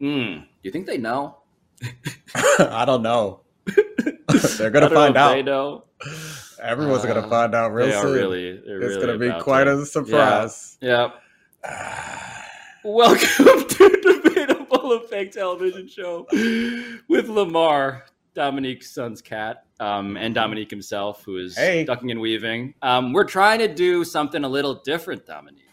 Do you think they know? I don't know. They're gonna find out. They know. Everyone's uh, gonna find out real soon. Really, it's really gonna be quite to. a surprise. Yeah. Welcome to Debatable Effect Television Show with Lamar, Domonique's son's cat, um, and Domonique himself, who is hey. ducking and weaving. Um, we're trying to do something a little different, Domonique.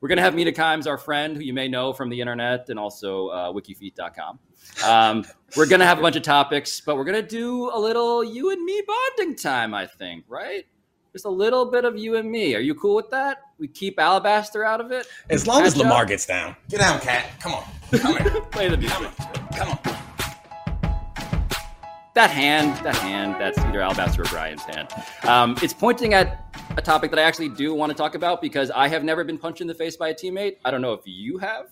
We're going to have Mina Kimes, our friend, who you may know from the internet and also uh, wikifeet.com. Um, we're going to have a bunch of topics, but we're going to do a little you and me bonding time, I think, right? Just a little bit of you and me. Are you cool with that? We keep Alabaster out of it? As long as Lamar gets down. Get down, cat. Come on. Come here. Play the music. Come on. Come on. That hand, that hand, that's either Alabaster or Brian's hand. Um, it's pointing at a topic that I actually do want to talk about because I have never been punched in the face by a teammate. I don't know if you have.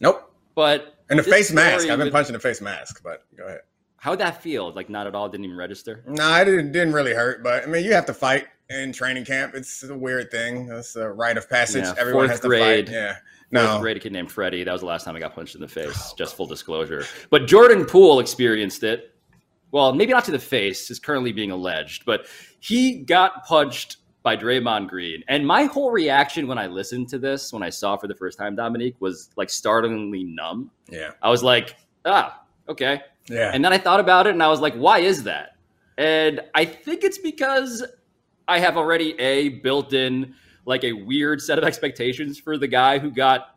Nope. But in the face mask, I've been with, punched in the face mask. But go ahead. How'd that feel? Like not at all? Didn't even register? No, nah, it didn't, didn't really hurt. But I mean, you have to fight in training camp. It's a weird thing. It's a rite of passage. Yeah, Everyone has grade, to fight. Yeah. No. Fourth grade, a kid named Freddie. That was the last time I got punched in the face. Just full disclosure. But Jordan Poole experienced it. Well, maybe not to the face, is currently being alleged, but he got punched by Draymond Green. And my whole reaction when I listened to this, when I saw for the first time Domonique, was like startlingly numb. Yeah. I was like, ah, okay. Yeah. And then I thought about it and I was like, why is that? And I think it's because I have already a built in like a weird set of expectations for the guy who got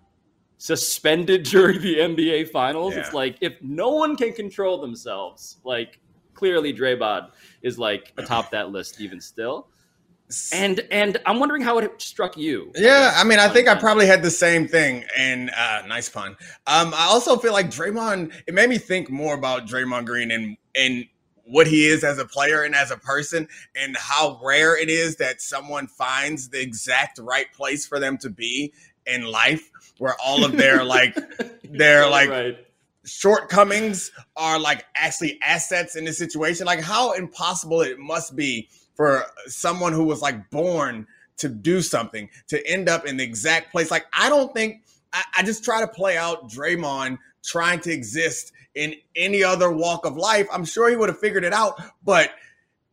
suspended during the NBA finals. Yeah. It's like if no one can control themselves, like clearly Draymond is like atop that list even still. And and I'm wondering how it struck you. Yeah, I mean, I think I probably had the same thing. And uh, nice pun. Um, I also feel like Draymond. It made me think more about Draymond Green and and what he is as a player and as a person, and how rare it is that someone finds the exact right place for them to be in life, where all of their like their like. right shortcomings are like actually assets in this situation. Like how impossible it must be for someone who was like born to do something to end up in the exact place. Like I don't think I, I just try to play out Draymond trying to exist in any other walk of life. I'm sure he would have figured it out. But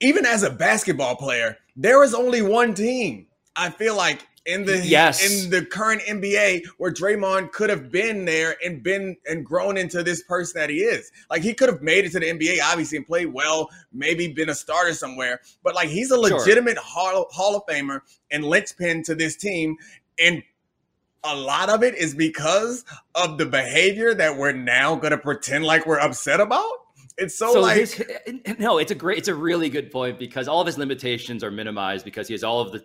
even as a basketball player, there is only one team. I feel like in the yes. in the current NBA where Draymond could have been there and been and grown into this person that he is. Like he could have made it to the NBA, obviously, and played well, maybe been a starter somewhere. But like he's a legitimate sure. Hall, Hall of Famer and linchpin to this team. And a lot of it is because of the behavior that we're now going to pretend like we're upset about. It's so, so like his, eh, eh, no, it's a great, it's a really good point because all of his limitations are minimized because he has all of the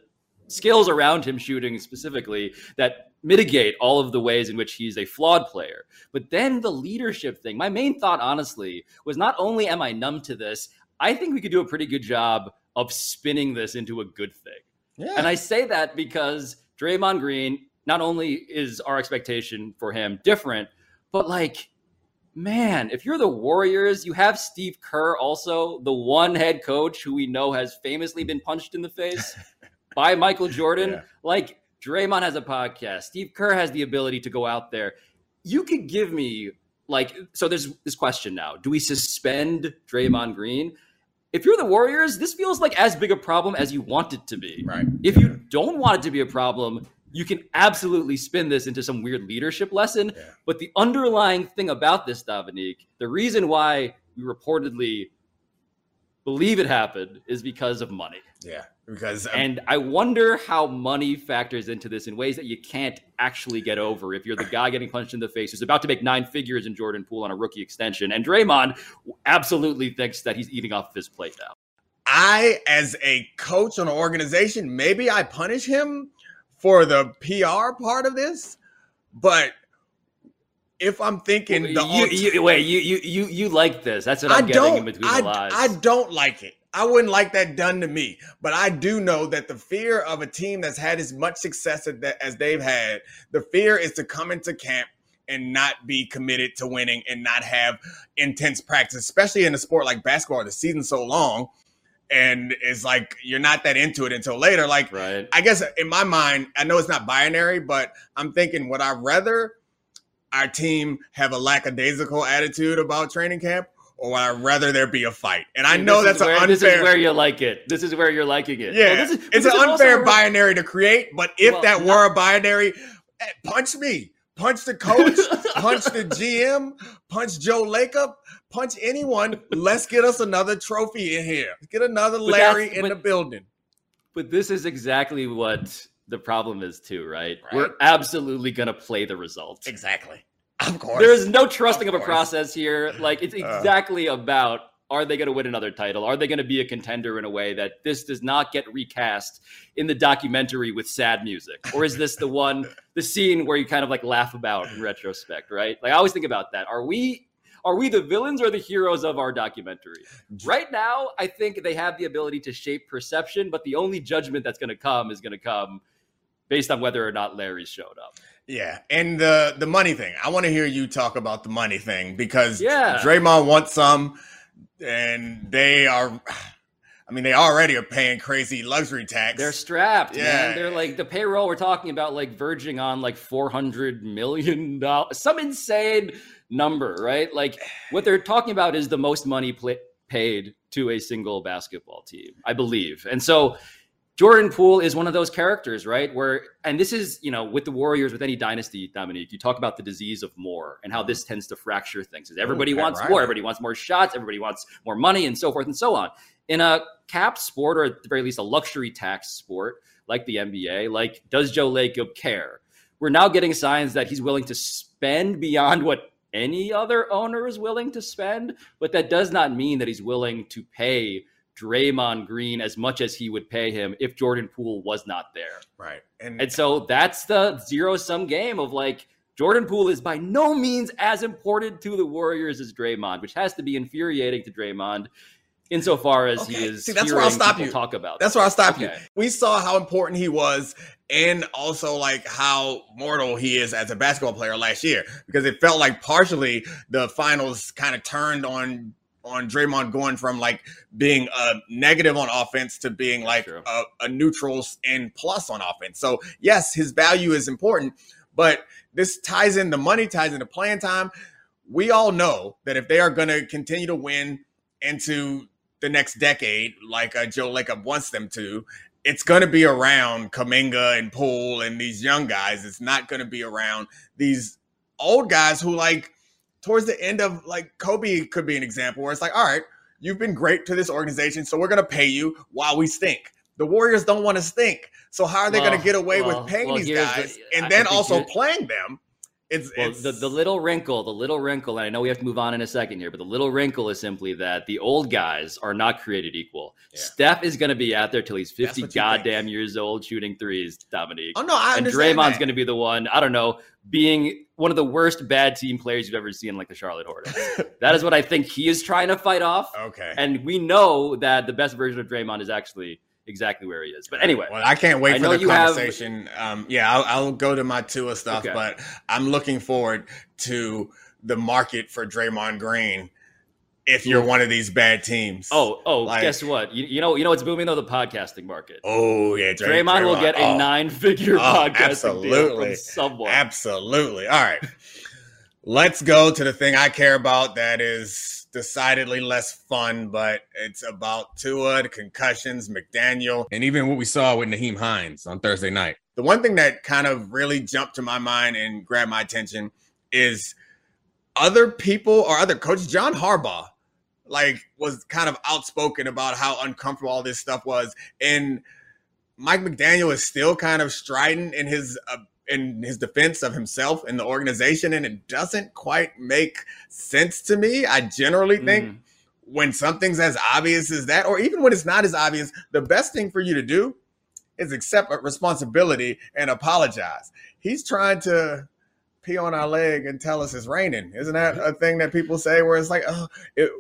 skills around him shooting specifically that mitigate all of the ways in which he's a flawed player. But then the leadership thing, my main thought, honestly, was not only am I numb to this, I think we could do a pretty good job of spinning this into a good thing. Yeah. And I say that because Draymond Green, not only is our expectation for him different, but like, man, if you're the Warriors, you have Steve Kerr also, the one head coach who we know has famously been punched in the face. by Michael Jordan. Yeah. Like Draymond has a podcast. Steve Kerr has the ability to go out there. You could give me like so. There's this question now: Do we suspend Draymond Green? If you're the Warriors, this feels like as big a problem as you want it to be. Right. If you don't want it to be a problem, you can absolutely spin this into some weird leadership lesson. Yeah. But the underlying thing about this, Domonique, the reason why we reportedly believe it happened is because of money. Yeah because I'm, and I wonder how money factors into this in ways that you can't actually get over if you're the guy getting punched in the face who's about to make nine figures in Jordan Poole on a rookie extension, and Draymond absolutely thinks that he's eating off his plate now. I, as a coach on an organization, maybe I punish him for the PR part of this, but if I'm thinking the you, you, wait, you you you you like this? That's what I'm I getting in between I, the lines. I don't like it. I wouldn't like that done to me. But I do know that the fear of a team that's had as much success as they've had, the fear is to come into camp and not be committed to winning and not have intense practice, especially in a sport like basketball. The season's so long, and it's like you're not that into it until later. Like, right. I guess in my mind, I know it's not binary, but I'm thinking, would I rather? Our team have a lackadaisical attitude about training camp, or I'd I rather there be a fight? And I know that's where, unfair. This is where you like it. This is where you're liking it. Yeah, well, is, it's an unfair binary to create. But if well, that not, were a binary, eh, punch me, punch the coach, punch the GM, punch Joe Lacob, punch anyone. Let's get us another trophy in here. Get another Larry in but, the building. But this is exactly what the problem is too, right? right? We're absolutely going to play the results. Exactly. Of course. There is no trusting of, of a process here. Like it's uh. exactly uh, about are they going to win another title? Are they going to be a contender in a way that this does not get recast in the documentary with sad music? Or is this the one, the scene where you kind of like laugh about in retrospect, right? Like I always think about that. Are we are we the villains or the heroes of our documentary? Right now, I think they have the ability to shape perception, but the only judgment that's going to come is going to come based on whether or not Larry showed up. Yeah, and the the money thing. I want to hear you talk about the money thing because yeah. Draymond wants some, and they are. I mean, they already are paying crazy luxury tax. They're strapped, yeah. man. They're like the payroll we're talking about, like verging on like four hundred million dollars, some insane number, right? Like what they're talking about is the most money pl- paid to a single basketball team, I believe, and so Jordan Poole is one of those characters, right? Where, and this is, you know, with the Warriors, with any dynasty, Domonique, you talk about the disease of more and how this tends to fracture things. Is Everybody okay, wants more, everybody wants more shots, everybody wants more money, and so forth and so on. In a capped sport, or at the very least, a luxury tax sport like the NBA, like, does Joe Lacob care? We're now getting signs that he's willing to spend beyond what any other owner is willing to spend, but that does not mean that he's willing to pay Draymond Green as much as he would pay him if Jordan Poole was not there. Right. And, and so that's the zero sum game of like Jordan Poole is by no means as important to the Warriors as Draymond, which has to be infuriating to Draymond insofar as okay. he is. See, that's where I'll stop you. Talk about. That's where I'll stop okay. you. We saw how important he was, and also like how mortal he is as a basketball player last year, because it felt like partially the finals kind of turned on on Draymond going from like being a negative on offense to being like a, a neutral and plus on offense. So yes, his value is important, but this ties in the money, ties into playing time. We all know that if they are going to continue to win into the next decade, like uh, Joe Lacob wants them to, it's going to be around Kuminga and Poole and these young guys. It's not going to be around these old guys who like towards the end of like Kobe could be an example where it's like, all right, you've been great to this organization, so we're going to pay you while we stink. The Warriors don't want to stink. So how are they well, going to get away well, with paying well, these guys the, and then also playing them? It's, it's the, the little wrinkle, the little wrinkle, and I know we have to move on in a second here, but the little wrinkle is simply that the old guys are not created equal. Yeah. Steph is going to be out there till he's 50 goddamn think. years old shooting threes, Domonique. Oh, no, I And Draymond's going to be the one, I don't know, being one of the worst bad team players you've ever seen, like the Charlotte Hornets. that is what I think he is trying to fight off. Okay. And we know that the best version of Draymond is actually – exactly where he is. But anyway, well, I can't wait I for the conversation. Have... Um, yeah, I'll, I'll, go to my Tua stuff, okay. but I'm looking forward to the market for Draymond Green. If you're one of these bad teams, oh, oh, like, guess what? You, you, know, you know what's booming though the podcasting market. Oh yeah, Draymond, Draymond will get a oh. nine-figure oh, podcasting absolutely. deal from someone. Absolutely. All right, let's go to the thing I care about. That is decidedly less fun, but it's about Tua, the concussions, McDaniel, and even what we saw with Nyheim Hines on Thursday night. The one thing that kind of really jumped to my mind and grabbed my attention is other people or other coaches. John Harbaugh, like, was kind of outspoken about how uncomfortable all this stuff was, and Mike McDaniel is still kind of strident in his uh, in his defense of himself and the organization, and it doesn't quite make sense to me. I generally think mm. when something's as obvious as that, or even when it's not as obvious, the best thing for you to do is accept responsibility and apologize. He's trying to pee on our leg and tell us it's raining. Isn't that a thing that people say where it's like, oh, it,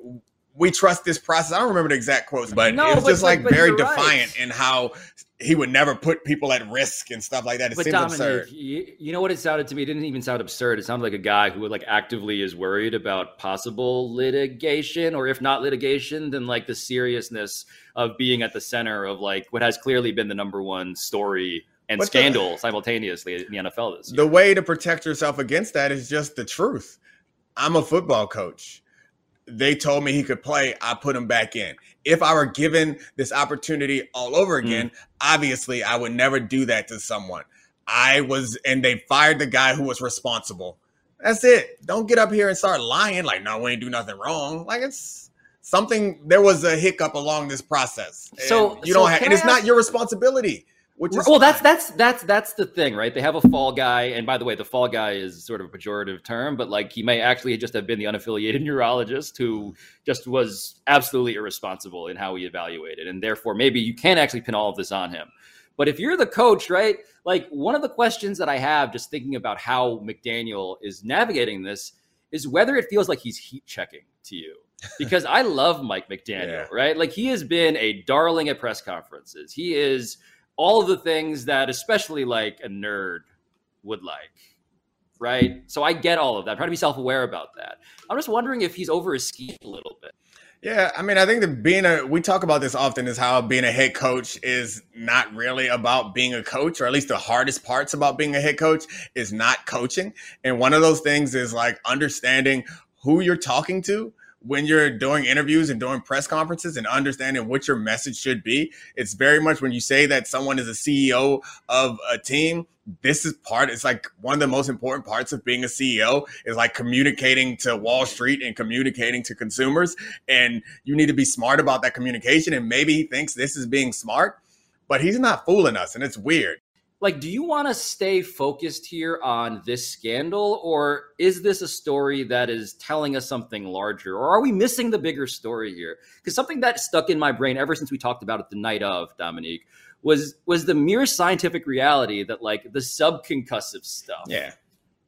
we trust this process. I don't remember the exact quotes, but no, it was but, just like very defiant right. in how he would never put people at risk and stuff like that. It but seems Domonique, absurd. You, you, know what it sounded to me? It didn't even sound absurd. It sounded like a guy who would like actively is worried about possible litigation, or if not litigation, then like the seriousness of being at the center of like what has clearly been the number one story and But the- scandal simultaneously in the NFL this year. The way to protect yourself against that is just the truth. I'm a football coach. They told me he could play. I put him back in. If I were given this opportunity all over Hmm. again, obviously I would never do that to someone. I was, and they fired the guy who was responsible. That's it. Don't get up here and start lying like, no, we ain't do nothing wrong. Like it's something. There was a hiccup along this process. So- you so don't have, and it's not your responsibility. Which is well that's that's that's that's the thing right? They have a fall guy and by the way the fall guy is sort of a pejorative term but like he may actually just have been the unaffiliated neurologist who just was absolutely irresponsible in how he evaluated and therefore maybe you can't actually pin all of this on him. But if you're the coach right like one of the questions that i have just thinking about how mcdaniel is navigating this is whether it feels like he's heat checking to you. Because i love mike mcdaniel Yeah. right? Like he has been a darling at press conferences. He is all the things that especially like a nerd would like right? So i get all of that. I'm trying to be self-aware about that. I'm just wondering if he's over his skis a little bit. Yeah, I mean, I think that being a we talk about this often is how being a head coach is not really about being a coach, or at least the hardest parts about being a head coach is not coaching. And one of those things is like understanding who you're talking to when you're doing interviews and doing press conferences and understanding what your message should be. It's very much when you say that someone is a CEO of a team, this is part it's like one of the most important parts of being a CEO is like communicating to Wall Street and communicating to consumers and you need to be smart about that communication and maybe he thinks this is being smart but he's not fooling us and it's weird like do you want to stay focused here on this scandal or is this a story that is telling us something larger or are we missing the bigger story here? Because something that stuck in my brain ever since we talked about it the night of domonique was was the mere scientific reality that like the subconcussive stuff yeah.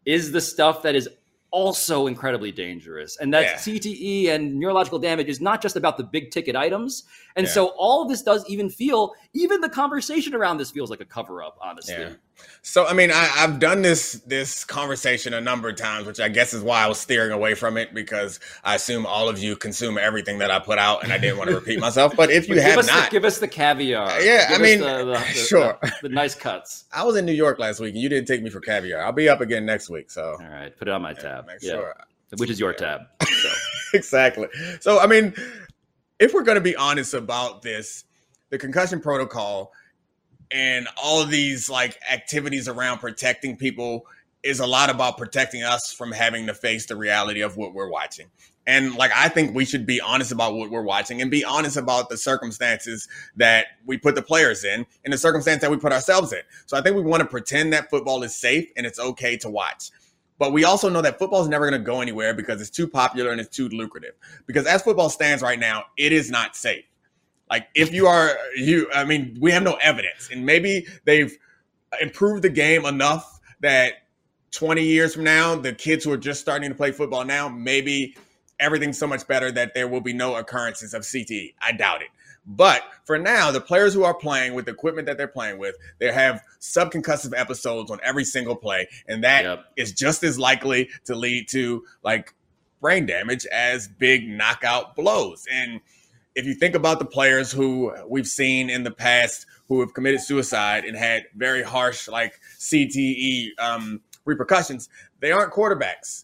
is the stuff that is also incredibly dangerous. And that Yeah. CTE and neurological damage is not just about the big ticket items. And Yeah. so all of this does even feel, even the conversation around this feels like a cover up, honestly. Yeah. So I mean, I, I've done this this conversation a number of times, which I guess is why I was steering away from it because I assume all of you consume everything that I put out, and I didn't want to repeat myself. But if you But have not, The, give us the caviar. Yeah, I Give us mean, the, the, sure. The, nice cuts. I was in New York last week, and you didn't take me for caviar. I'll be up again next week, so All right, put it on my yeah, tab. make Yeah, sure. which is your Yeah. tab. So. exactly. So, I mean, if we're going to be honest about this, the concussion protocol and all of these like activities around protecting people is a lot about protecting us from having to face the reality of what we're watching. And like, I think we should be honest about what we're watching and be honest about the circumstances that we put the players in and the circumstance that we put ourselves in. So I think we want to pretend that football is safe and it's okay to watch. But we also know that football is never going to go anywhere because it's too popular and it's too lucrative. Because as football stands right now, it is not safe. Like if you are you, I mean, we have no evidence, and maybe they've improved the game enough that 20 years from now, the kids who are just starting to play football now, maybe everything's so much better that there will be no occurrences of CTE. I doubt it. But for now, the players who are playing with the equipment that they're playing with, they have subconcussive episodes on every single play, and that is Yep. just as likely to lead to like brain damage as big knockout blows. And if you think about the players who we've seen in the past who have committed suicide and had very harsh like CTE um, repercussions, they aren't quarterbacks.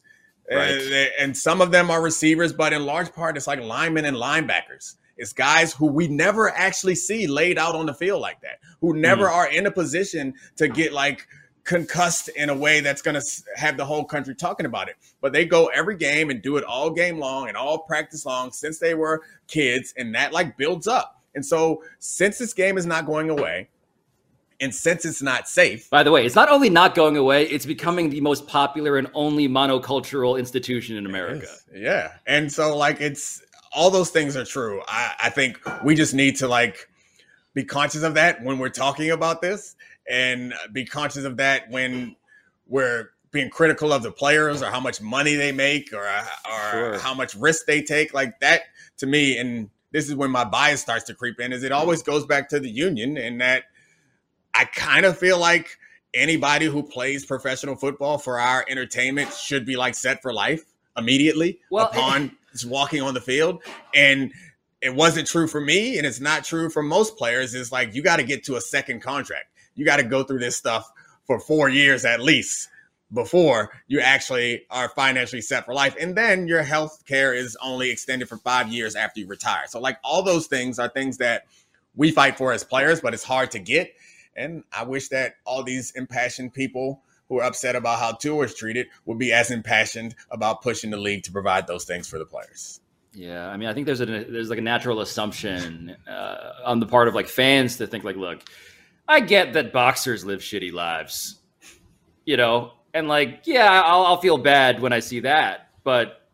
Uh, Right. they- and some of them are receivers, but in large part, it's like linemen and linebackers. It's guys who we never actually see laid out on the field like that, who never are in a position to get like concussed in a way that's going to have the whole country talking about it. But they go every game and do it all game long and all practice long since they were kids, and that like builds up. And so, since this game is not going away, and since it's not safe, By the way, it's not only not going away, it's becoming the most popular and only monocultural institution in America. Yeah. And so like it's all those things are true. I, I think we just need to like be conscious of that when we're talking about this and be conscious of that when we're being critical of the players or how much money they make or or Sure. how much risk they take like that to me and this is when my bias starts to creep in is it always goes back to the union and that I kind of feel like anybody who plays professional football for our entertainment should be like set for life immediately Well, upon just walking on the field. And it wasn't true for me, and it's not true for most players. It's like you got to get to a second contract. You got to go through this stuff for four years at least before you actually are financially set for life. And then your health care is only extended for five years after you retire. So, like, all those things are things that we fight for as players, but it's hard to get. And I wish that all these impassioned people who are upset about how Tua is treated would be as impassioned about pushing the league to provide those things for the players. Yeah, I mean, I think there's a there's like a natural assumption uh, on the part of like fans to think like, look, I get that boxers live shitty lives, you know, and like, yeah, I'll, I'll feel bad when I see that, but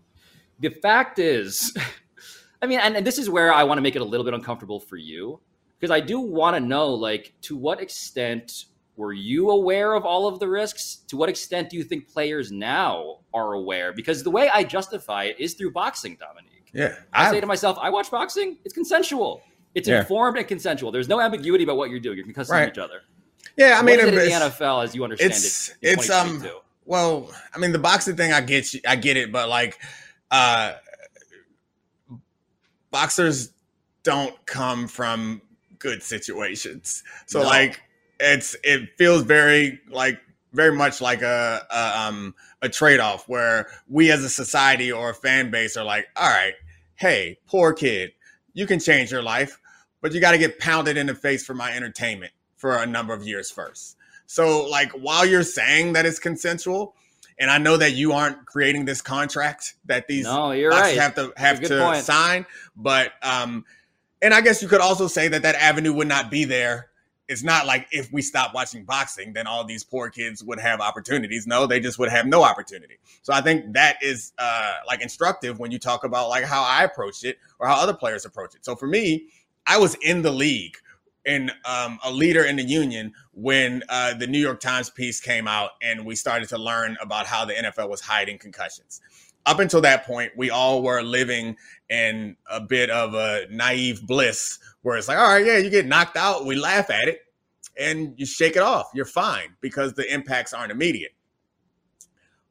the fact is, I mean, and, and this is where I want to make it a little bit uncomfortable for you because I do want to know, like, to what extent were you aware of all of the risks? To what extent do you think players now are aware? Because the way I justify it is through boxing, Domonique. Yeah. I, I say to myself, I watch boxing, it's consensual. It's yeah. informed and consensual. There's no ambiguity about what you're doing. You're concussing right. each other. Yeah, I mean, in the NFL as you understand it's, it. It's um. Well, I mean, the boxing thing, I get you, I get it, but like, uh, boxers don't come from good situations. So no. like, it's it feels very like very much like a, a um a trade off where we as a society or a fan base are like, all right, hey, poor kid, you can change your life, but you got to get pounded in the face for my entertainment for a number of years first. So, like, while you're saying that it's consensual, and I know that you aren't creating this contract that these no, you're right. have to have to point. sign, but um, and I guess you could also say that that avenue would not be there. It's not like if we stop watching boxing, then all these poor kids would have opportunities. No, they just would have no opportunity. So I think that is uh, like instructive when you talk about like how I approached it or how other players approach it. So for me, I was in the league and um, a leader in the union when uh, the New York Times piece came out and we started to learn about how the NFL was hiding concussions. Up until that point, we all were living in a bit of a naive bliss where it's like, all right, yeah, you get knocked out, we laugh at it, and you shake it off. You're fine because the impacts aren't immediate.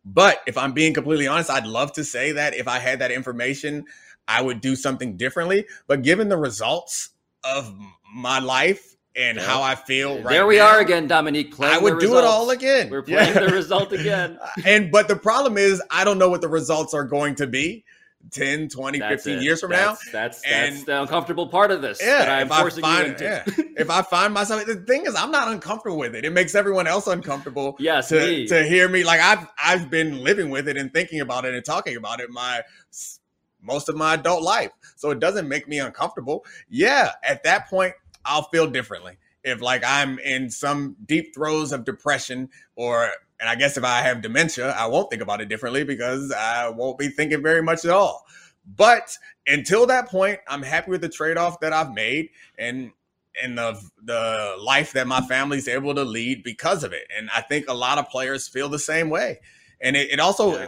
But if I'm being completely honest, I'd love to say that if I had that information, I would do something differently. But given the results of my life and how I feel right There we now, are again, Domonique. I would do it all again. We're playing yeah. the result again. and but the problem is I don't know what the results are going to be. 10, 20, that's 15 it. years from that's, now. That's and, that's the uncomfortable part of this. Yeah, I'm forcing I find, you into. Yeah, if I find myself, the thing is, I'm not uncomfortable with it. It makes everyone else uncomfortable. Yes, to, me. to hear me. Like I've I've been living with it and thinking about it and talking about it my most of my adult life. So it doesn't make me uncomfortable. Yeah, at that point, I'll feel differently. If like I'm in some deep throes of depression or and I guess if I have dementia, I won't think about it differently because I won't be thinking very much at all. But until that point, I'm happy with the trade-off that I've made and and the the life that my family's able to lead because of it. And I think a lot of players feel the same way. And it, it also yeah.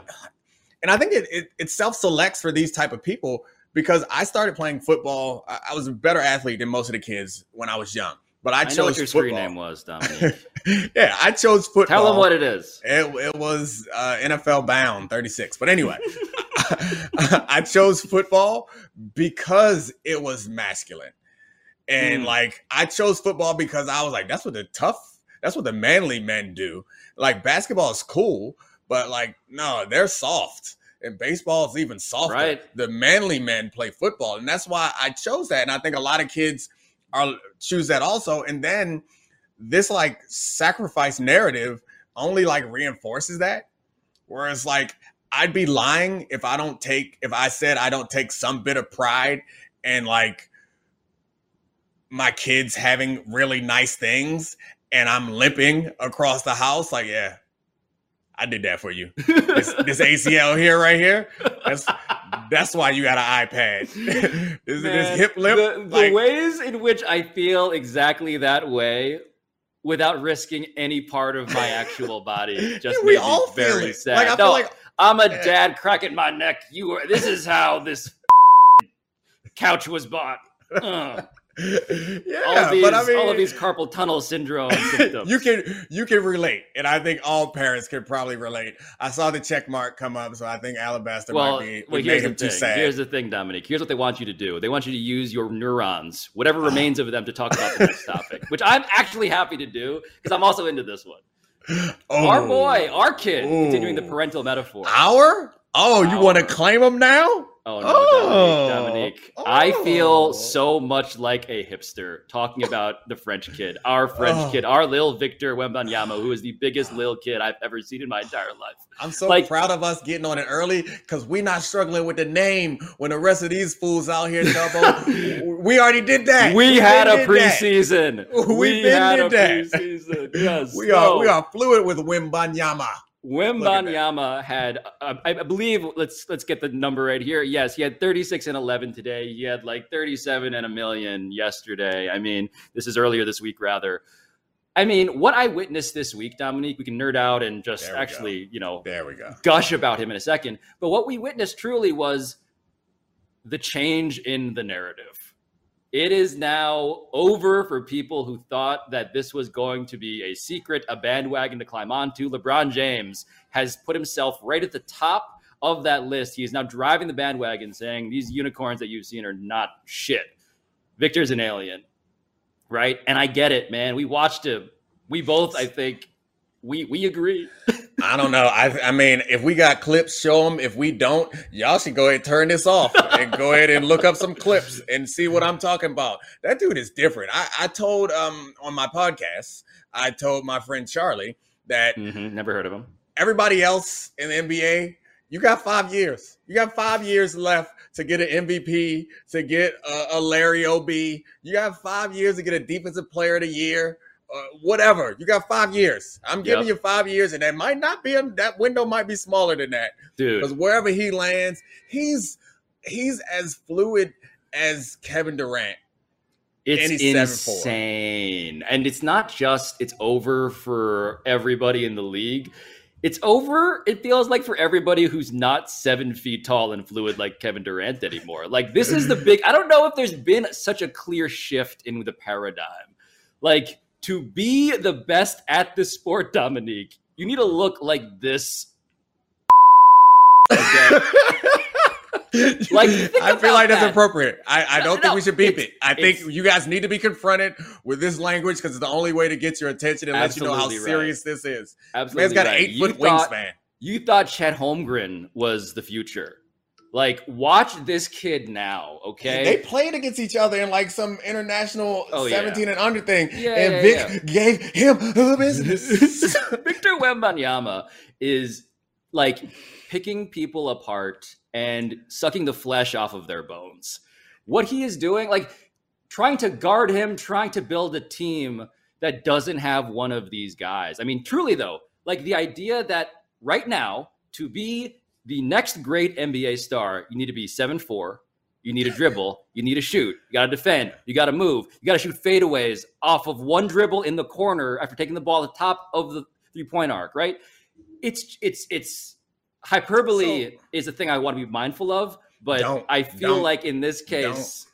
and I think it, it, it self-selects for these type of people because I started playing football. I, was a better athlete than most of the kids when I was young. But I, I chose know what your football. screen name was, Domonique. yeah, I chose football. Tell them what it is. It, it was uh, NFL bound 36. But anyway, I chose football because it was masculine. And mm. like I chose football because I was like, that's what the tough, that's what the manly men do. Like basketball is cool, but like, no, they're soft and baseball is even softer. Right. The manly men play football, and that's why I chose that. And I think a lot of kids are choose that also. And then this like sacrifice narrative only like reinforces that. Whereas like I'd be lying if I don't take if I said I don't take some bit of pride and like my kids having really nice things and I'm limping across the house. Like, yeah, I did that for you. this, this, ACL here, right here. That's that's why you got an iPad. this, Man, this hip limp. The, the like, ways in which I feel exactly that way, without risking any part of my actual body, just we all me very sad. Like, I no, like, I'm a dad cracking my neck. You are. This is how this couch was bought. Uh. Yeah, all of these, but I mean, all of these carpal tunnel syndrome symptoms. you can you can relate, and I think all parents can probably relate. I saw the check mark come up, so I think Alabaster well, might be well, here's him the thing. sad. Here's the thing, Domonique. Here's what they want you to do. They want you to use your neurons, whatever remains of them, to talk about the next topic, which I'm actually happy to do because I'm also into this one. oh, Our boy, our kid, continuing the parental metaphor. our oh, you want to claim him now? Oh no, Oh. Domonique! Domonique. Oh. I feel oh! so much like a hipster talking about the French kid, our French Oh. kid, our little Victor Wembanyama, who is the biggest little kid I've ever seen in my entire life. I'm so Like- proud of us getting on it early because we're not struggling with the name when the rest of these fools out here double. we already did that. We had a did that. preseason. We We been had did a that. preseason. Yes. We are we So, are fluid with Wimbanyama. Wembanyama had, uh, I believe. Let's let's get the number right here. Yes, he had 36 and 11 today. He had like 37 and a million yesterday. I mean, this is earlier this week, rather. I mean, what I witnessed this week, Domonique, we can nerd out and just actually, you know, There we go. gush about him in a second. But what we witnessed truly was the change in the narrative. It is now over for people who thought that this was going to be a secret, a bandwagon to climb onto. LeBron James has put himself right at the top of that list. He is now driving the bandwagon, saying these unicorns that you've seen are not shit. Victor's an alien, right? And I get it, man. We watched him. We both, I think, we we agree. I don't know. I I mean, if we got clips, show them. If we don't, y'all should go ahead and turn this off and go ahead and look up some clips and see what I'm talking about. That dude is different. I, I told um on my podcast, I told my friend Charlie that Mhm, Never heard of him. everybody else in the NBA, you got five years. You got five years left to get an MVP, to get a, a Larry OB. You got five years to get a Defensive Player of the Year, uh, whatever. You got five years. I'm giving Yep. you five years, and that might not be a, that window might be smaller than that dude. because wherever he lands, he's he's as fluid as Kevin Durant. it's and he's 7'4". insane. And it's not just it's over for everybody in the league. It's over, it feels like for everybody who's not seven feet tall and fluid like Kevin Durant anymore. Like this is the big I don't know if there's been such a clear shift in the paradigm. Like to be the best at the sport, Domonique, you need to look like this. Like, I feel like that's that. appropriate. I, I No, don't think no, we should beep it. I think you guys need to be confronted with this language because it's the only way to get your attention and let you know how right. serious this is. Absolutely. Man's got an right. eight You foot thought- wingspan. You thought Chet Holmgren was the future. Like, watch this kid now, okay? They played against each other in like some international Oh, yeah. 17 and under thing. Yeah, and yeah, Vic gave him the business. Victor Wembanyama is like picking people apart and sucking the flesh off of their bones. What he is doing, like trying to guard him, trying to build a team that doesn't have one of these guys. I mean, truly though, like the idea that right now to be the next great NBA star, you need to be seven four. You need a dribble. You need to shoot. You got to defend. You got to move. You got to shoot fadeaways off of one dribble in the corner after taking the ball at the top of the three point arc. Right? It's it's it's hyperbole So- is a thing I want to be mindful of, but I feel like in this case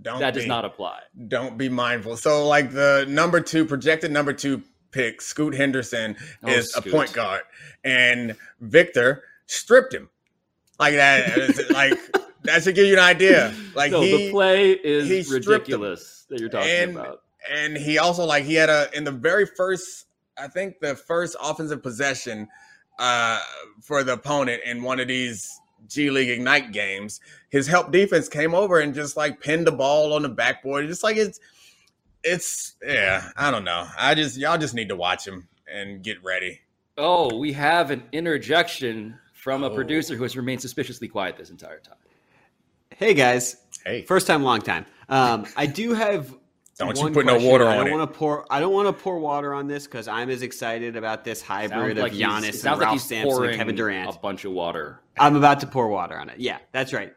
Don't that does not apply. Don't be mindful. So, like the number two projected number two pick, Scoot Henderson, Oh, is a point guard, and Victor stripped him like that. like that should give you an idea. Like no, he the play is ridiculous that you're talking And- about. and he also like he had a in the very first i think the first offensive possession uh for the opponent in one of these g league ignite games his help defense came over and just like pinned the ball on the backboard just like it's it's yeah i don't know i just y'all just need to watch him and get ready Oh, we have an interjection from a Oh. producer who has remained suspiciously quiet this entire time. Hey guys, hey first time, long time. Um, I do have. Don't you one put no question. water I don't it. want to pour. I don't want to pour water on this because I'm as excited about this hybrid of he's- Giannis and sounds Ralph like he's Sampson and Kevin Durant. a bunch of water. I'm about to pour water on it. Yeah, that's right.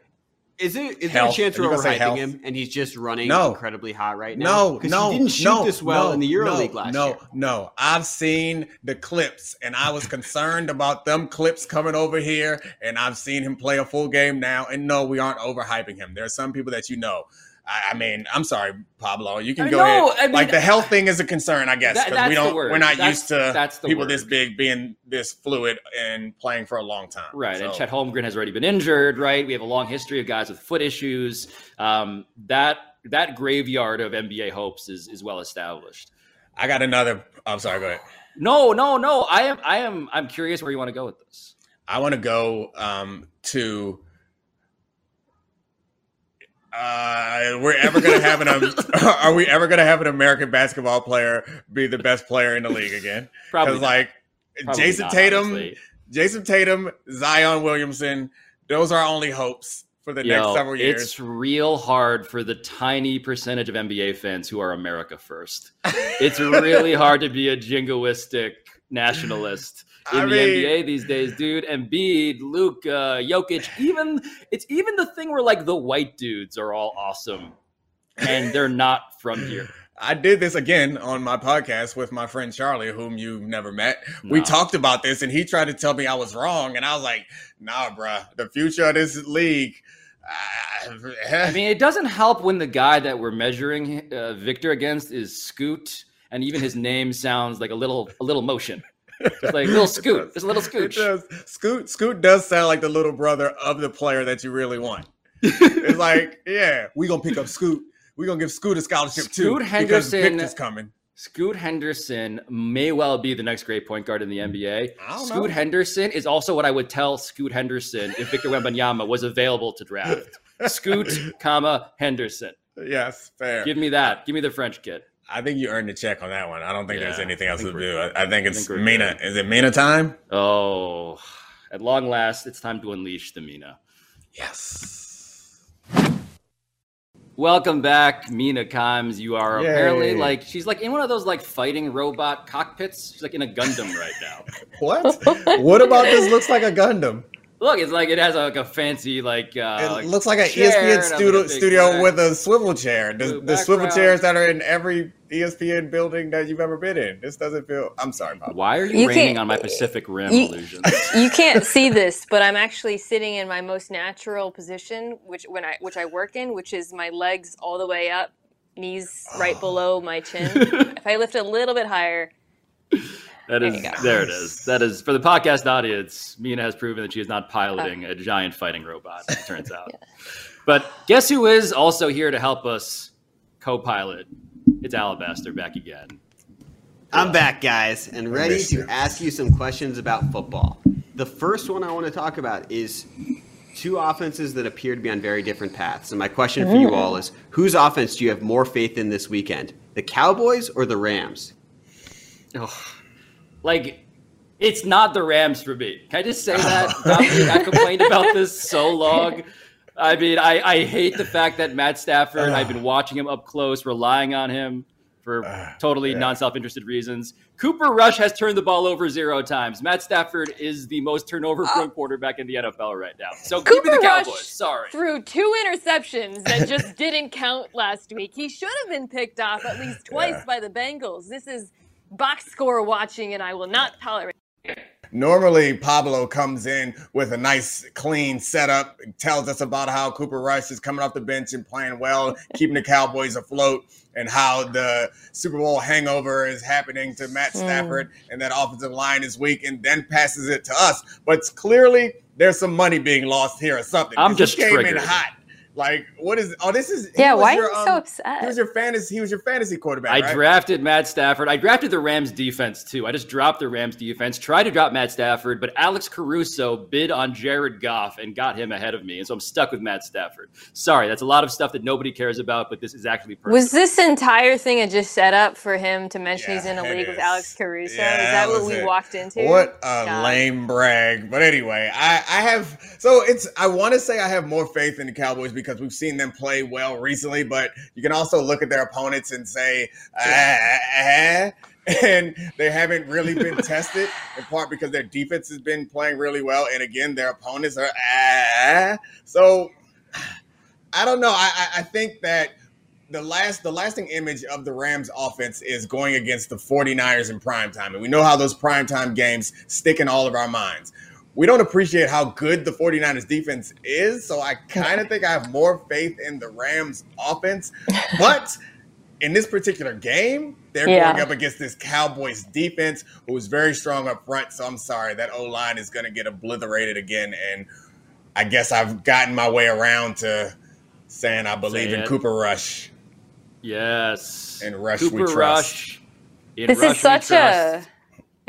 Is it is there a chance we're you gonna say overhyping him and he's just running No. incredibly hot right now? No, because no, he didn't shoot no, this well no, in the EuroLeague no, last year. no. No, I've seen the clips, and I was concerned about them clips coming over here, and I've seen him play a full game now. And no, we aren't overhyping him. There are some people that you know. I, I mean, I'm sorry, Pablo. You can I go know, ahead. I mean- like the health thing is a concern, I guess, because we don't. We're not That's- used to that's people word. this big being this fluid and playing for a long time. Right, and Chet Holmgren has already been injured. Right, we have a long history of guys with foot issues. Um, that that graveyard of NBA hopes is is well established. I got another. I'm sorry. Go ahead. No, no, no. I am, I am, I'm curious where you want to go with this. I want to go um, to. Uh, we're ever gonna have an? um, are we ever gonna have an American basketball player be the best player in the league again? Probably, Because not. like Probably Jayson not, Tatum, honestly. Jayson Tatum, Zion Williamson, those are our only hopes for the next several years. It's real hard for the tiny percentage of NBA fans who are America first. It's really hard to be a jingoistic nationalist in I the mean- NBA these days, dude. Embiid, Luka, Jokic, even it's even the thing where like the white dudes are all awesome and they're not from here. I did this again on my podcast with my friend Charlie, whom you've never met. We talked about this, and he tried to tell me I was wrong, and I was like, "Nah, bruh, the future of this league." uh, I mean, it doesn't help when the guy that we're measuring uh, Victor against is Scoot, and even his name sounds like a little a little motion. It's like little Scoot. There's a little does. Scoot Scoot does sound like the little brother of the player that you really want. it's like, yeah, we gonna pick up Scoot. We gonna give Scoot a scholarship too Scoot because Henderson- Victor's coming. Scoot Henderson may well be the next great point guard in the hmm. NBA. I don't Scoot know. Henderson is also what I would tell Scoot Henderson if Victor Wembanyama was available to draft. Scoot, comma Henderson. Yes, fair. Give me that. Give me the French kid. I think you earned a check on that one. I don't think there's anything else to do. I, I think I it's think Mina. good. Is it Mina time? Oh, at long last, it's time to unleash the Mina. Yes. Welcome back, Mina Kimes. You are Yay. apparently like she's like in one of those like fighting robot cockpits. She's like in a Gundam right now. What? what about this looks like a Gundam? Look, it's like it has like a fancy like uh It looks like an ESPN studio, a big studio with a swivel chair. The, the swivel chairs that are in every ESPN building that you've ever been in. This doesn't feel. I'm sorry, Bob. Why are you, You raining on my Pacific Rim you- illusions? you can't see this, but I'm actually sitting in my most natural position, which when I which I work in, which is my legs all the way up, knees right Oh. below my chin. if I lift a little bit higher, That There is you go. there it is. That is for the podcast audience. Mina has proven that she is not piloting uh. a giant fighting robot. It turns out. But guess who is also here to help us co-pilot? It's Alabaster back again. I'm back, guys, and ready to you. ask you some questions about football. The first one I want to talk about is two offenses that appear to be on very different paths. And my question for you all is whose offense do you have more faith in this weekend? The Cowboys or the Rams? Oh, Like, it's not the Rams for me. Can I just say that? Domonique, I complained about this so long. I mean, I, I hate the fact that Matt Stafford, I've been ah. watching him up close, relying on him for ah, totally yeah. non self interested reasons. Cooper Rush has turned the ball over zero times. Matt Stafford is the most turnover uh, prone quarterback in the NFL right now. So give me Cooper the Rush Sorry. threw two interceptions that just didn't count last week. He should have been picked off at least twice Yeah. by the Bengals. This is box score watching, and I will not tolerate. Normally, Pablo comes in with a nice, clean setup, tells us about how Cooper Rush is coming off the bench and playing well, keeping the Cowboys afloat, and how the Super Bowl hangover is happening to Matt Hmm. Stafford, and that offensive line is weak, and then passes it to us. But clearly, there's some money being lost here or something. I'm just came in hot. Like, what is? Oh, this is. Yeah, was why are your, you so um, upset? He was your fantasy. He was your fantasy quarterback. I right? drafted Matt Stafford. I drafted the Rams defense too. I just dropped the Rams defense, tried to drop Matt Stafford, but Alex Caruso bid on Jared Goff and got him ahead of me. And so I'm stuck with Matt Stafford. Sorry, that's a lot of stuff that nobody cares about, but this is actually personal. Was this entire thing a just set up for him to mention he's in a it league with. Alex Caruso? Yeah, is that that what we it. walked into? What a God. lame brag. But anyway, I, I have so it's I want to say I have more faith in the Cowboys because we've seen them play well recently, but you can also look at their opponents and say, ah, and they haven't really been tested in part because their defense has been playing really well, and again their opponents are ah. So I don't know. I, I, I think that the last the lasting image of the Rams offense is going against the 49ers in prime time. And we know how those prime time games stick in all of our minds. We don't appreciate how good the 49ers defense is. So I kind of think I have more faith in the Rams offense. But in this particular game, they're Yeah. going up against this Cowboys defense who is very strong up front. So I'm sorry, that O line is going to get obliterated again. And I guess I've gotten my way around to saying I believe Say in. Cooper Rush. Yes. And Rush we Cooper trust. Rush. In This Rush is we such a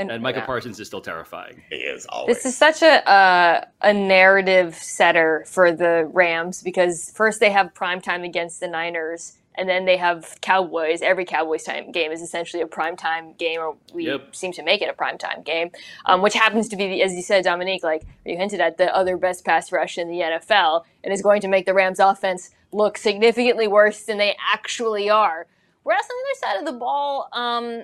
trust. And Micah Parsons is still terrifying. He is always. This is such a uh, a narrative setter for the Rams because first they have prime time against the Niners, and then they have Cowboys. Every Cowboys time game is essentially a prime time game, or we Yep. seem to make it a prime time game, um, which happens to be, the, as you said, Domonique, like you hinted at, the other best pass rush in the NFL, and is going to make the Rams offense look significantly worse than they actually are. Whereas on the other side of the ball, um,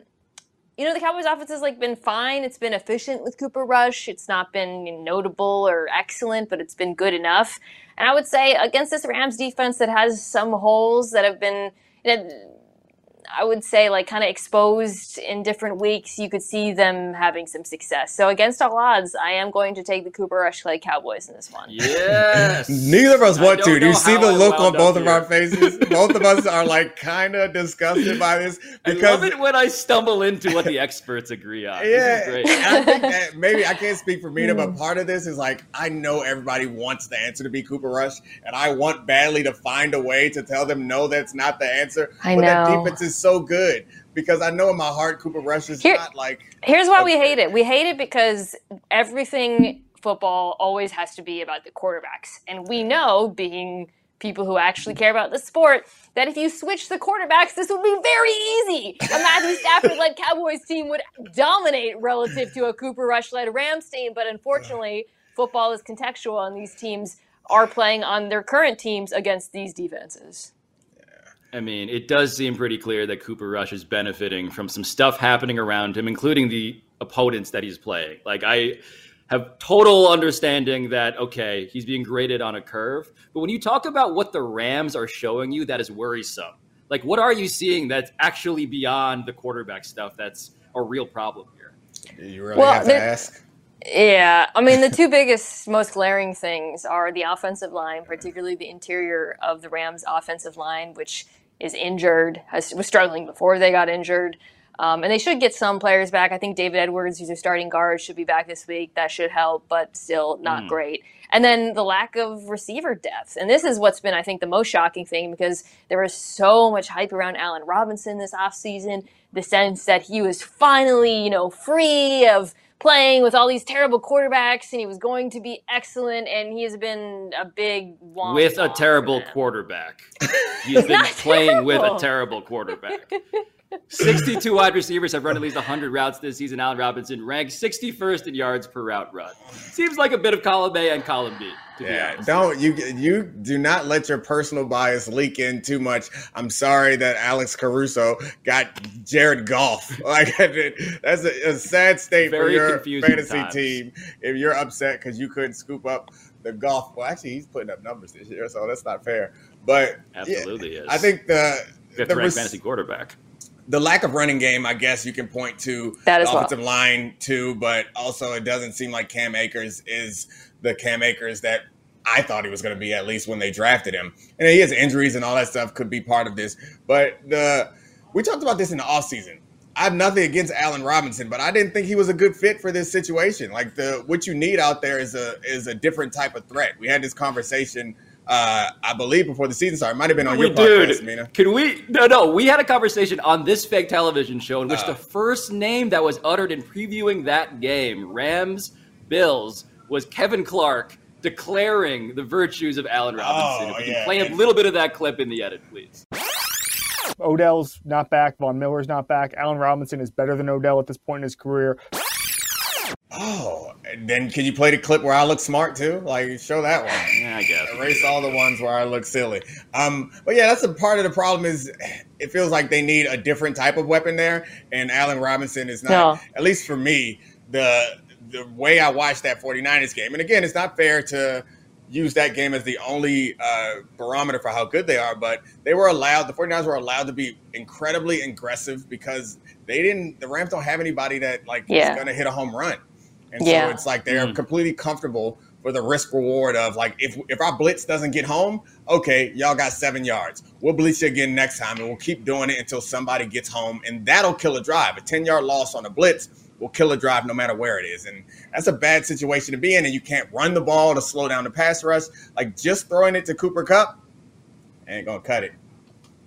you know, the Cowboys offense has like been fine. It's been efficient with Cooper Rush. It's not been notable or excellent, but it's been good enough. And I would say against this Rams defense that has some holes that have been, you know, I would say like kind of exposed in different weeks, you could see them having some success. So against all odds, I am going to take the Cooper Rush Clay Cowboys in this one. Yes. Neither of us want to. Do you see the I look on both up of our faces? both of us are like kind of disgusted by this I because love it when I stumble into what the experts agree on. yeah, This is great. I think that maybe I can't speak for Mina, but hmm. part of this is like I know everybody wants the answer to be Cooper Rush, and I want badly to find a way to tell them no, that's not the answer. I but that know. defense is so good because I know in my heart Cooper Rush is Here- not like Here's why we hate it. We hate it because everything football always has to be about the quarterbacks. And we know, being people who actually care about the sport, that if you switch the quarterbacks, this would be very easy. A Matthew Stafford led Cowboys team would dominate relative to a Cooper Rush led Rams team. But unfortunately, football is contextual, and these teams are playing on their current teams against these defenses. I mean, it does seem pretty clear that Cooper Rush is benefiting from some stuff happening around him, including the opponents that he's playing. Like, I have total understanding that, okay, he's being graded on a curve. But when you talk about what the Rams are showing you, that is worrisome. Like, what are you seeing that's actually beyond the quarterback stuff that's a real problem here? you really Well, have to ask. Yeah, I mean the two biggest, most glaring things are the offensive line, particularly the interior of the Rams' offensive line, which is injured, has, was struggling before they got injured, um, and they should get some players back. I think David Edwards, who's their starting guard, should be back this week. That should help, but still not Mm. great. And then the lack of receiver depth, and this is what's been, I think, the most shocking thing because there was so much hype around Allen Robinson this offseason, the sense that he was finally, you know, free of playing with all these terrible quarterbacks and he was going to be excellent and he has been a big womp with a terrible quarterback. He's been playing with a terrible. terrible quarterback. 62 wide receivers have run at least 100 routes this season. Allen Robinson ranks 61st in yards per route run. Seems like a bit of column A and column B, to Yeah, honest. don't you you do not let your personal bias leak in too much. I'm sorry that Alex Caruso got Jared Goff. Like that's a, a sad state for your fantasy times. team. If you're upset because you couldn't scoop up the Goff, well, actually he's putting up numbers this year, so that's not fair. But yeah, Absolutely is. I think the Fifth the ranked rec- fantasy quarterback. The lack of running game, I guess you can point to That the as well. offensive line too, but also it doesn't seem like Cam Akers is the Cam Akers that I thought he was going to be at least when they drafted him. And he has injuries and all that stuff could be part of this. But the we talked about this in the offseason. I have nothing against Allen Robinson, but I didn't think he was a good fit for this situation. Like the what you need out there is a is a different type of threat. We had this conversation uh, I believe before the season started. It might have been on your We- podcast, Mina. Can we? No, no. We had a conversation on this fake television show in which Uh. the first name that was uttered in previewing that game, Rams Bills, was Kevin Clark declaring the virtues of Allen Robinson. Oh, if we can yeah. play a little bit of that clip in the edit, please. Odell's not back. Von Miller's not back. Allen Robinson is better than Odell at this point in his career. Oh, then can you play the clip where I look smart too? Like show that one. Yeah, I guess. Erase all the ones where I look silly. Um, but yeah, that's a part of the problem. Is it feels like they need a different type of weapon there, and Allen Robinson is not. No. At least for me, the the way I watched that 49ers game, and again, it's not fair to use that game as the only uh, barometer for how good they are, but they were allowed. The 49ers were allowed to be incredibly aggressive because they didn't. The Rams don't have anybody that like Yeah. is going to hit a home run. And Yeah. so it's like they're Mm. completely comfortable for the risk reward of like if if our blitz doesn't get home, okay, y'all got seven yards. We'll blitz you again next time, and we'll keep doing it until somebody gets home, and that'll kill a drive. A ten yard loss on a blitz will kill a drive no matter where it is, and that's a bad situation to be in. And you can't run the ball to slow down the pass rush. Like just throwing it to Cooper Kupp ain't gonna cut it.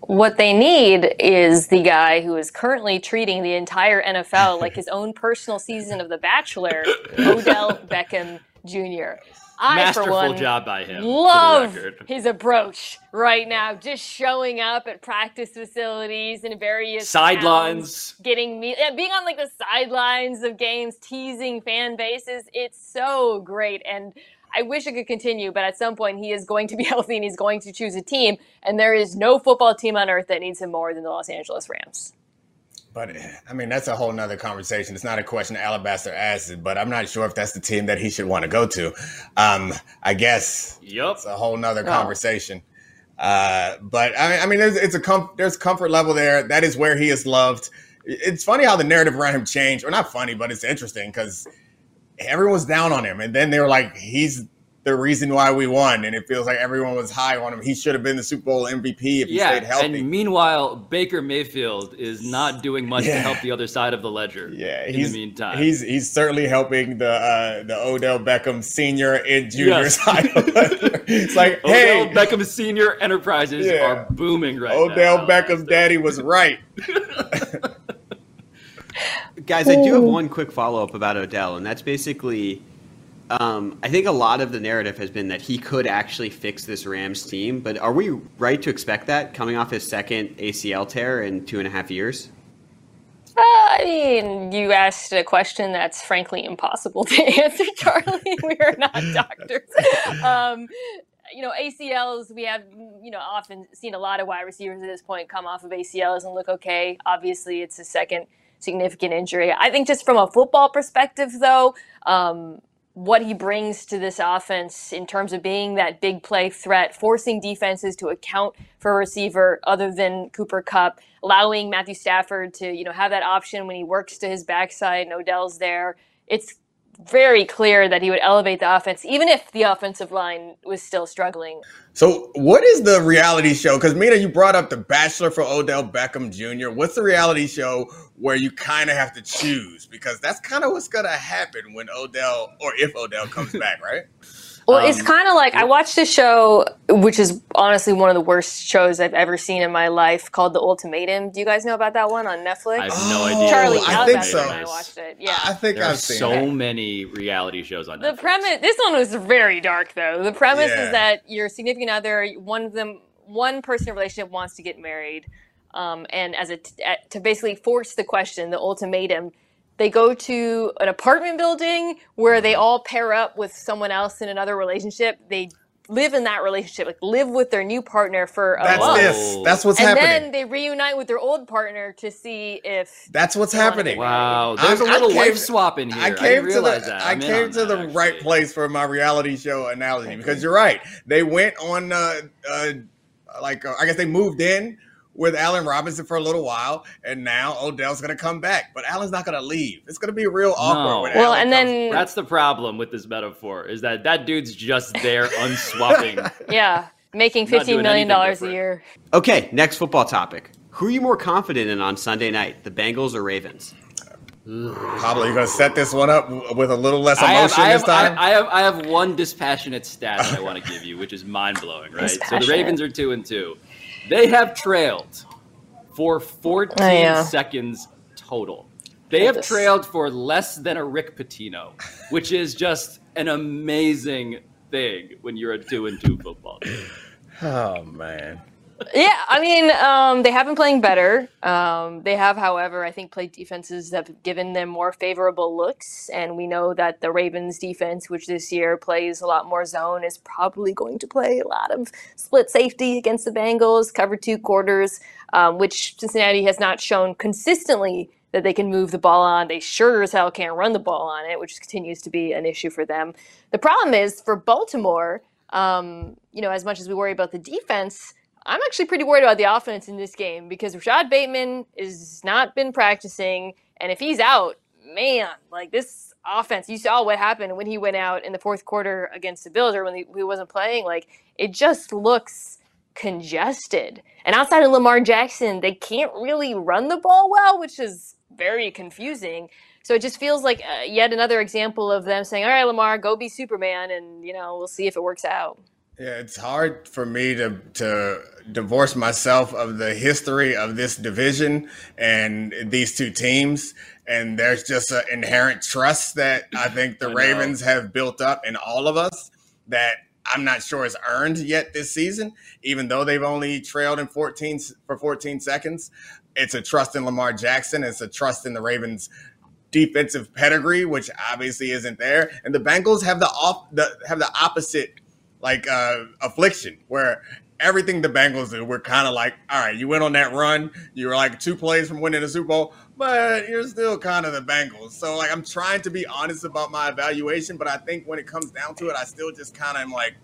What they need is the guy who is currently treating the entire NFL like his own personal season of The Bachelor, Odell Beckham Jr. I, Masterful for one, job by him. love his approach right now. Just showing up at practice facilities and various Sidelines. getting me, being on like the sidelines of games, teasing fan bases. It's so great, and I wish it could continue. But at some point, he is going to be healthy and he's going to choose a team. And there is no football team on earth that needs him more than the Los Angeles Rams. But I mean, that's a whole nother conversation. It's not a question Alabaster asked, but I'm not sure if that's the team that he should want to go to. Um, I guess yep. it's a whole nother Oh. conversation. Uh, but I mean, I mean, there's it's a com- there's comfort level there. That is where he is loved. It's funny how the narrative around him changed, or not funny, but it's interesting because everyone's down on him, and then they were like, he's the reason why we won, and it feels like everyone was high on him. He should have been the Super Bowl MVP if he Yeah, stayed healthy. and meanwhile, Baker Mayfield is not doing much to help the other side of the ledger. Yeah, in he's the meantime, he's he's certainly helping the uh, the Odell Beckham Senior and Junior Yes. side. it's like, Odell hey, Beckham Senior enterprises Yeah. are booming right now. Odell now. Beckham's daddy was right. Guys, I do have one quick follow up about Odell, and that's basically um, I think a lot of the narrative has been that he could actually fix this Rams team, but are we right to expect that coming off his second ACL tear in two and a half years? Uh, I mean, you asked a question that's frankly impossible to answer, Charlie. we are not doctors. Um, you know, ACLs, we have, you know, often seen a lot of wide receivers at this point come off of ACLs and look okay. Obviously, it's a second significant injury. I think just from a football perspective, though, um, what he brings to this offense in terms of being that big play threat, forcing defenses to account for a receiver other than Cooper Kupp, allowing Matthew Stafford to, you know, have that option when he works to his backside and Odell's there. It's very clear that he would elevate the offense, even if the offensive line was still struggling. So, what is the reality show? Because Mina, you brought up The Bachelor for Odell Beckham Jr. What's the reality show where you kind of have to choose? Because that's kind of what's gonna happen when Odell or if Odell comes back, right? Well, it's Um, kind of like I watched a show, which is honestly one of the worst shows I've ever seen in my life, called The Ultimatum. Do you guys know about that one on Netflix? I have no Oh, idea. Charlie, I think so. when I watched it. Yeah. I think There I've seen so it. many reality shows on The Netflix. premise. This one was very dark, though. The premise Yeah. is that your significant other, one of them, one person in a relationship wants to get married, um, and as a at, to basically force the question, the ultimatum, they go to an apartment building where they all pair up with someone else in another relationship. They live in that relationship, like live with their new partner for a That's month. this. That's what's happening. and happening. then they reunite with their old partner to see if That's what's happening. Wow, there's a I little came- life swap in here. I I, came didn't to the that. I came on to that, the actually. right place for my reality show analogy because you're right. They went on uh, uh like uh, I guess they moved in with Allen Robinson for a little while, and now Odell's gonna come back, but Allen's not gonna leave. It's gonna be real awkward. No. when well, Allen and comes- then That's the problem with this metaphor is that that dude's just there unswapping. yeah, making Not fifteen doing million anything dollars a year. Okay, next football topic. Who are you more confident in on Sunday night, the Bengals or Ravens? Probably you're gonna set this one up with a little less I have, emotion I, this have, I, time. I have I have one dispassionate stat that I want to give you, which is mind blowing, right? So the Ravens are two and two. They have trailed for 14 Oh, yeah. seconds total. They have trailed for less than a Rick Pitino, which is just an amazing thing when you're a two and two football team. oh man. Yeah, I mean, um, they have been playing better. Um, they have, however, I think played defenses that have given them more favorable looks. And we know that the Ravens defense, which this year plays a lot more zone, is probably going to play a lot of split safety against the Bengals, cover two quarters, um, which Cincinnati has not shown consistently that they can move the ball on. They sure as hell can't run the ball on it, which continues to be an issue for them. The problem is for Baltimore, um, you know, as much as we worry about the defense, I'm actually pretty worried about the offense in this game because Rashod Bateman has not been practicing, and if he's out, man, like this offense, you saw what happened when he went out in the fourth quarter against the Bills or when he, wasn't playing. Like it just looks congested. And outside of Lamar Jackson, they can't really run the ball well, which is very confusing. So it just feels like uh, yet another example of them saying, "All right, Lamar, go be Superman, and you know we'll see if it works out." Yeah, it's hard for me to to divorce myself of the history of this division and these two teams. And there's just an inherent trust that I think the I Ravens have built up in all of us that I'm not sure is earned yet this season, even though they've only trailed in 14 for 14 seconds. It's a trust in Lamar Jackson. It's a trust in the Ravens defensive pedigree, which obviously isn't there. And the Bengals have the off the have the opposite like uh, affliction where everything the Bengals do, we're kind of like, all right, you went on that run, you were like two plays from winning the Super Bowl, but you're still kind of the Bengals. So like, I'm trying to be honest about my evaluation, but I think when it comes down to it, I still just kind of am like,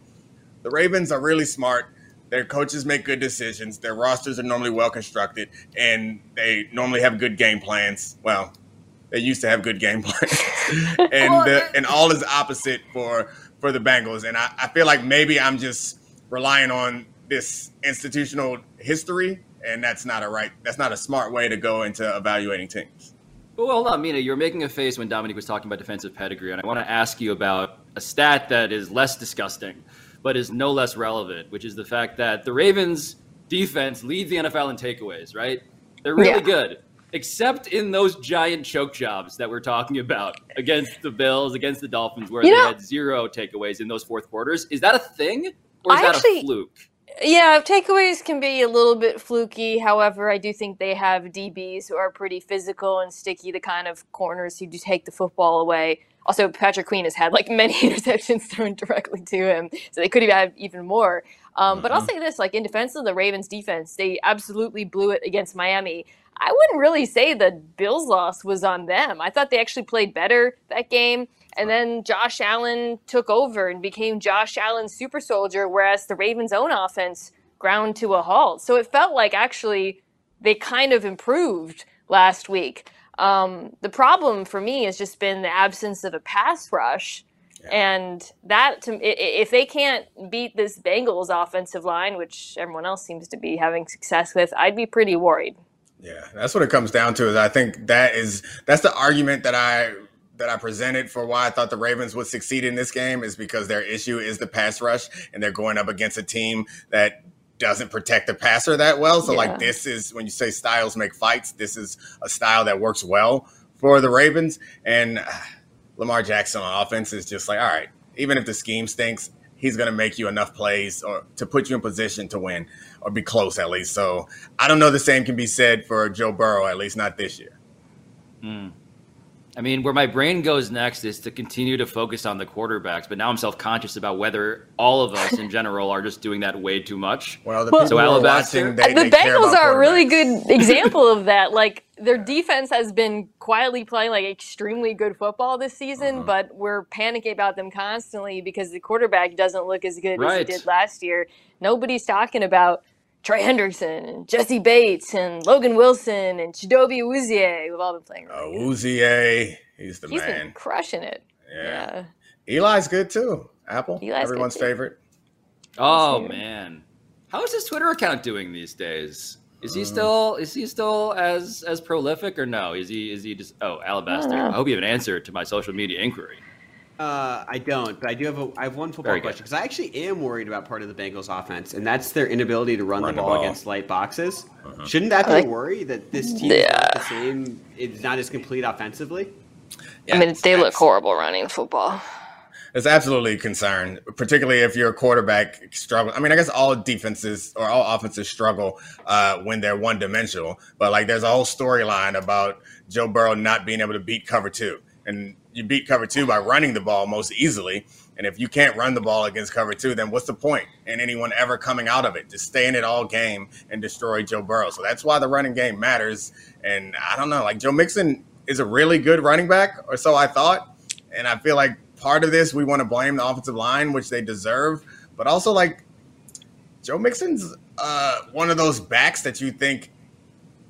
the Ravens are really smart. Their coaches make good decisions. Their rosters are normally well constructed, and they normally have good game plans. Well, they used to have good game plans, and the, and all is opposite for for the Bengals. And I, I feel like maybe I'm just relying on this institutional history, and that's not a right. That's not a smart way to go into evaluating teams. Well, hold on, Mina. You're making a face when Domonique was talking about defensive pedigree, and I want to ask you about a stat that is less disgusting, but is no less relevant, which is the fact that the Ravens' defense leads the NFL in takeaways. Right? They're really yeah. good except in those giant choke jobs that we're talking about against the Bills, against the Dolphins, where you they know, had zero takeaways in those fourth quarters. Is that a thing, or is I that actually, a fluke? Yeah, takeaways can be a little bit fluky. However, I do think they have DBs who are pretty physical and sticky, the kind of corners who do take the football away. Also, Patrick Queen has had like many interceptions thrown directly to him, so they could have had even more. Um, mm-hmm. But I'll mm-hmm. say this: like in defense of the Ravens' defense, they absolutely blew it against Miami. I wouldn't really say the Bills' loss was on them. I thought they actually played better that game. And then Josh Allen took over and became Josh Allen's super soldier, whereas the Ravens' own offense ground to a halt. So it felt like actually they kind of improved last week. Um, the problem for me has just been the absence of a pass rush. Yeah. And that, to, if they can't beat this Bengals offensive line, which everyone else seems to be having success with, I'd be pretty worried. Yeah, that's what it comes down to. Is I think that is that's the argument that I that I presented for why I thought the Ravens would succeed in this game is because their issue is the pass rush, and they're going up against a team that doesn't protect the passer that well. So yeah. like this is when you say styles make fights, this is a style that works well for the Ravens. And uh, Lamar Jackson on offense is just like, all right, even if the scheme stinks, he's going to make you enough plays or to put you in position to win or be close at least. So I don't know the same can be said for Joe Burrow, at least not this year. Mm. I mean, where my brain goes next is to continue to focus on the quarterbacks, but now I'm self conscious about whether all of us in general are just doing that way too much. Well, the people so Alabaster, watching, they, the they Bengals are a really good example of that. Like their defense has been quietly playing like extremely good football this season, uh-huh. but we're panicking about them constantly because the quarterback doesn't look as good right. as he did last year. Nobody's talking about Trey Hendrickson and Jessie Bates and Logan Wilson and Chidobe Awuzie. We've all been playing. Really Awuzie, he's the he's man. Been crushing it. Yeah. yeah. Eli's good too. Apple, Eli's everyone's favorite. Oh man, how is his Twitter account doing these days? Is he mm. still is he still as as prolific or no? Is he is he just oh alabaster? I, I hope you have an answer to my social media inquiry. Uh, I don't, but I do have a. I have one football question because I actually am worried about part of the Bengals' offense, and that's their inability to run, run the, ball the, ball against light boxes. Uh-huh. Shouldn't that be like, a worry that this team yeah. is not the same? It's not as complete offensively. Yeah, I mean, they look horrible running football. It's absolutely a concern, particularly if your quarterback struggle. I mean, I guess all defenses or all offenses struggle uh, when they're one dimensional. But like, there's a whole storyline about Joe Burrow not being able to beat cover two, and you beat cover two by running the ball most easily. And if you can't run the ball against cover two, then what's the point in anyone ever coming out of it? Just stay in it all game and destroy Joe Burrow. So that's why the running game matters. And I don't know, like Joe Mixon is a really good running back, or so I thought. And I feel like part of this we want to blame the offensive line, which they deserve, but also like Joe Mixon's uh, one of those backs that you think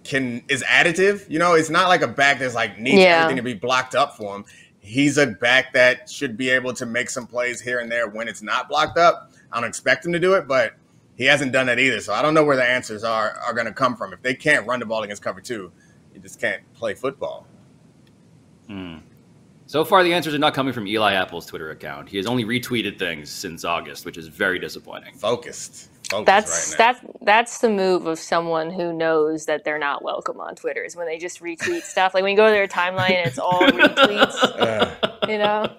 can is additive. You know, it's not like a back that's like needs Yeah. everything to be blocked up for him. He's a back that should be able to make some plays here and there when it's not blocked up. I don't expect him to do it, but he hasn't done that either. So I don't know where the answers are are going to come from. If they can't run the ball against cover two, you just can't play football. Hmm. So far, the answers are not coming from Eli Apple's Twitter account. He has only retweeted things since August, which is very disappointing. Focused. Focused That's right now. that's that's the move of someone who knows that they're not welcome on Twitter is when they just retweet stuff. Like when you go to their timeline it's all retweets, Uh, you know?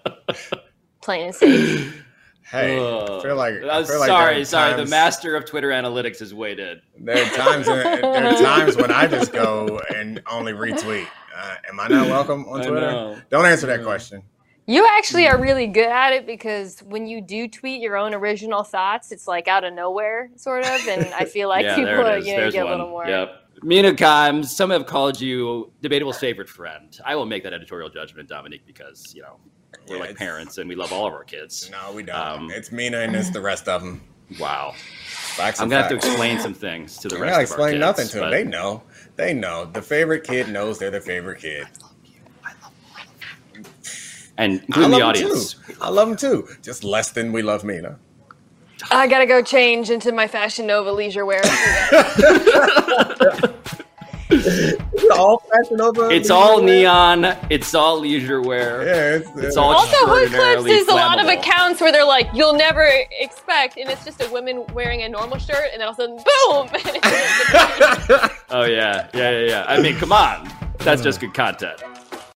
Plain and safe. hey, I Ugh. feel like, I feel like sorry, there are sorry. The master of Twitter analytics is weighed in. There are times. there are times when I just go and only retweet. Uh, am I not welcome on Twitter? Don't answer that question. You actually are really good at it because when you do tweet your own original thoughts, it's like out of nowhere, sort of. And I feel like yeah, people, there it is. you know, There's get a little more. Yep. Mina Kimes, some have called you debatable's favorite friend. I will make that editorial judgment, Domonique, because you know we're Yeah, like parents and we love all of our kids. No, we don't. Um, it's Mina and it's the rest of them. Wow. Facts I'm gonna have to explain some things to the I rest gotta of our explain kids, nothing to them. They know. They know. The favorite kid knows they're the favorite kid. And I including love the 'em audience. too. I love them too. Just less than we love Mina. I gotta go change into my Fashion Nova leisure wear. it's all fashion over. It's all neon. It's all leisure wear. Yeah, it's, It's all also, Hood Clips extraordinarily is a lot of accounts where they're like, you'll never expect, and it's just a woman wearing a normal shirt, and then all of a sudden, boom! Oh yeah, yeah, yeah, yeah. I mean, come on. That's just good content.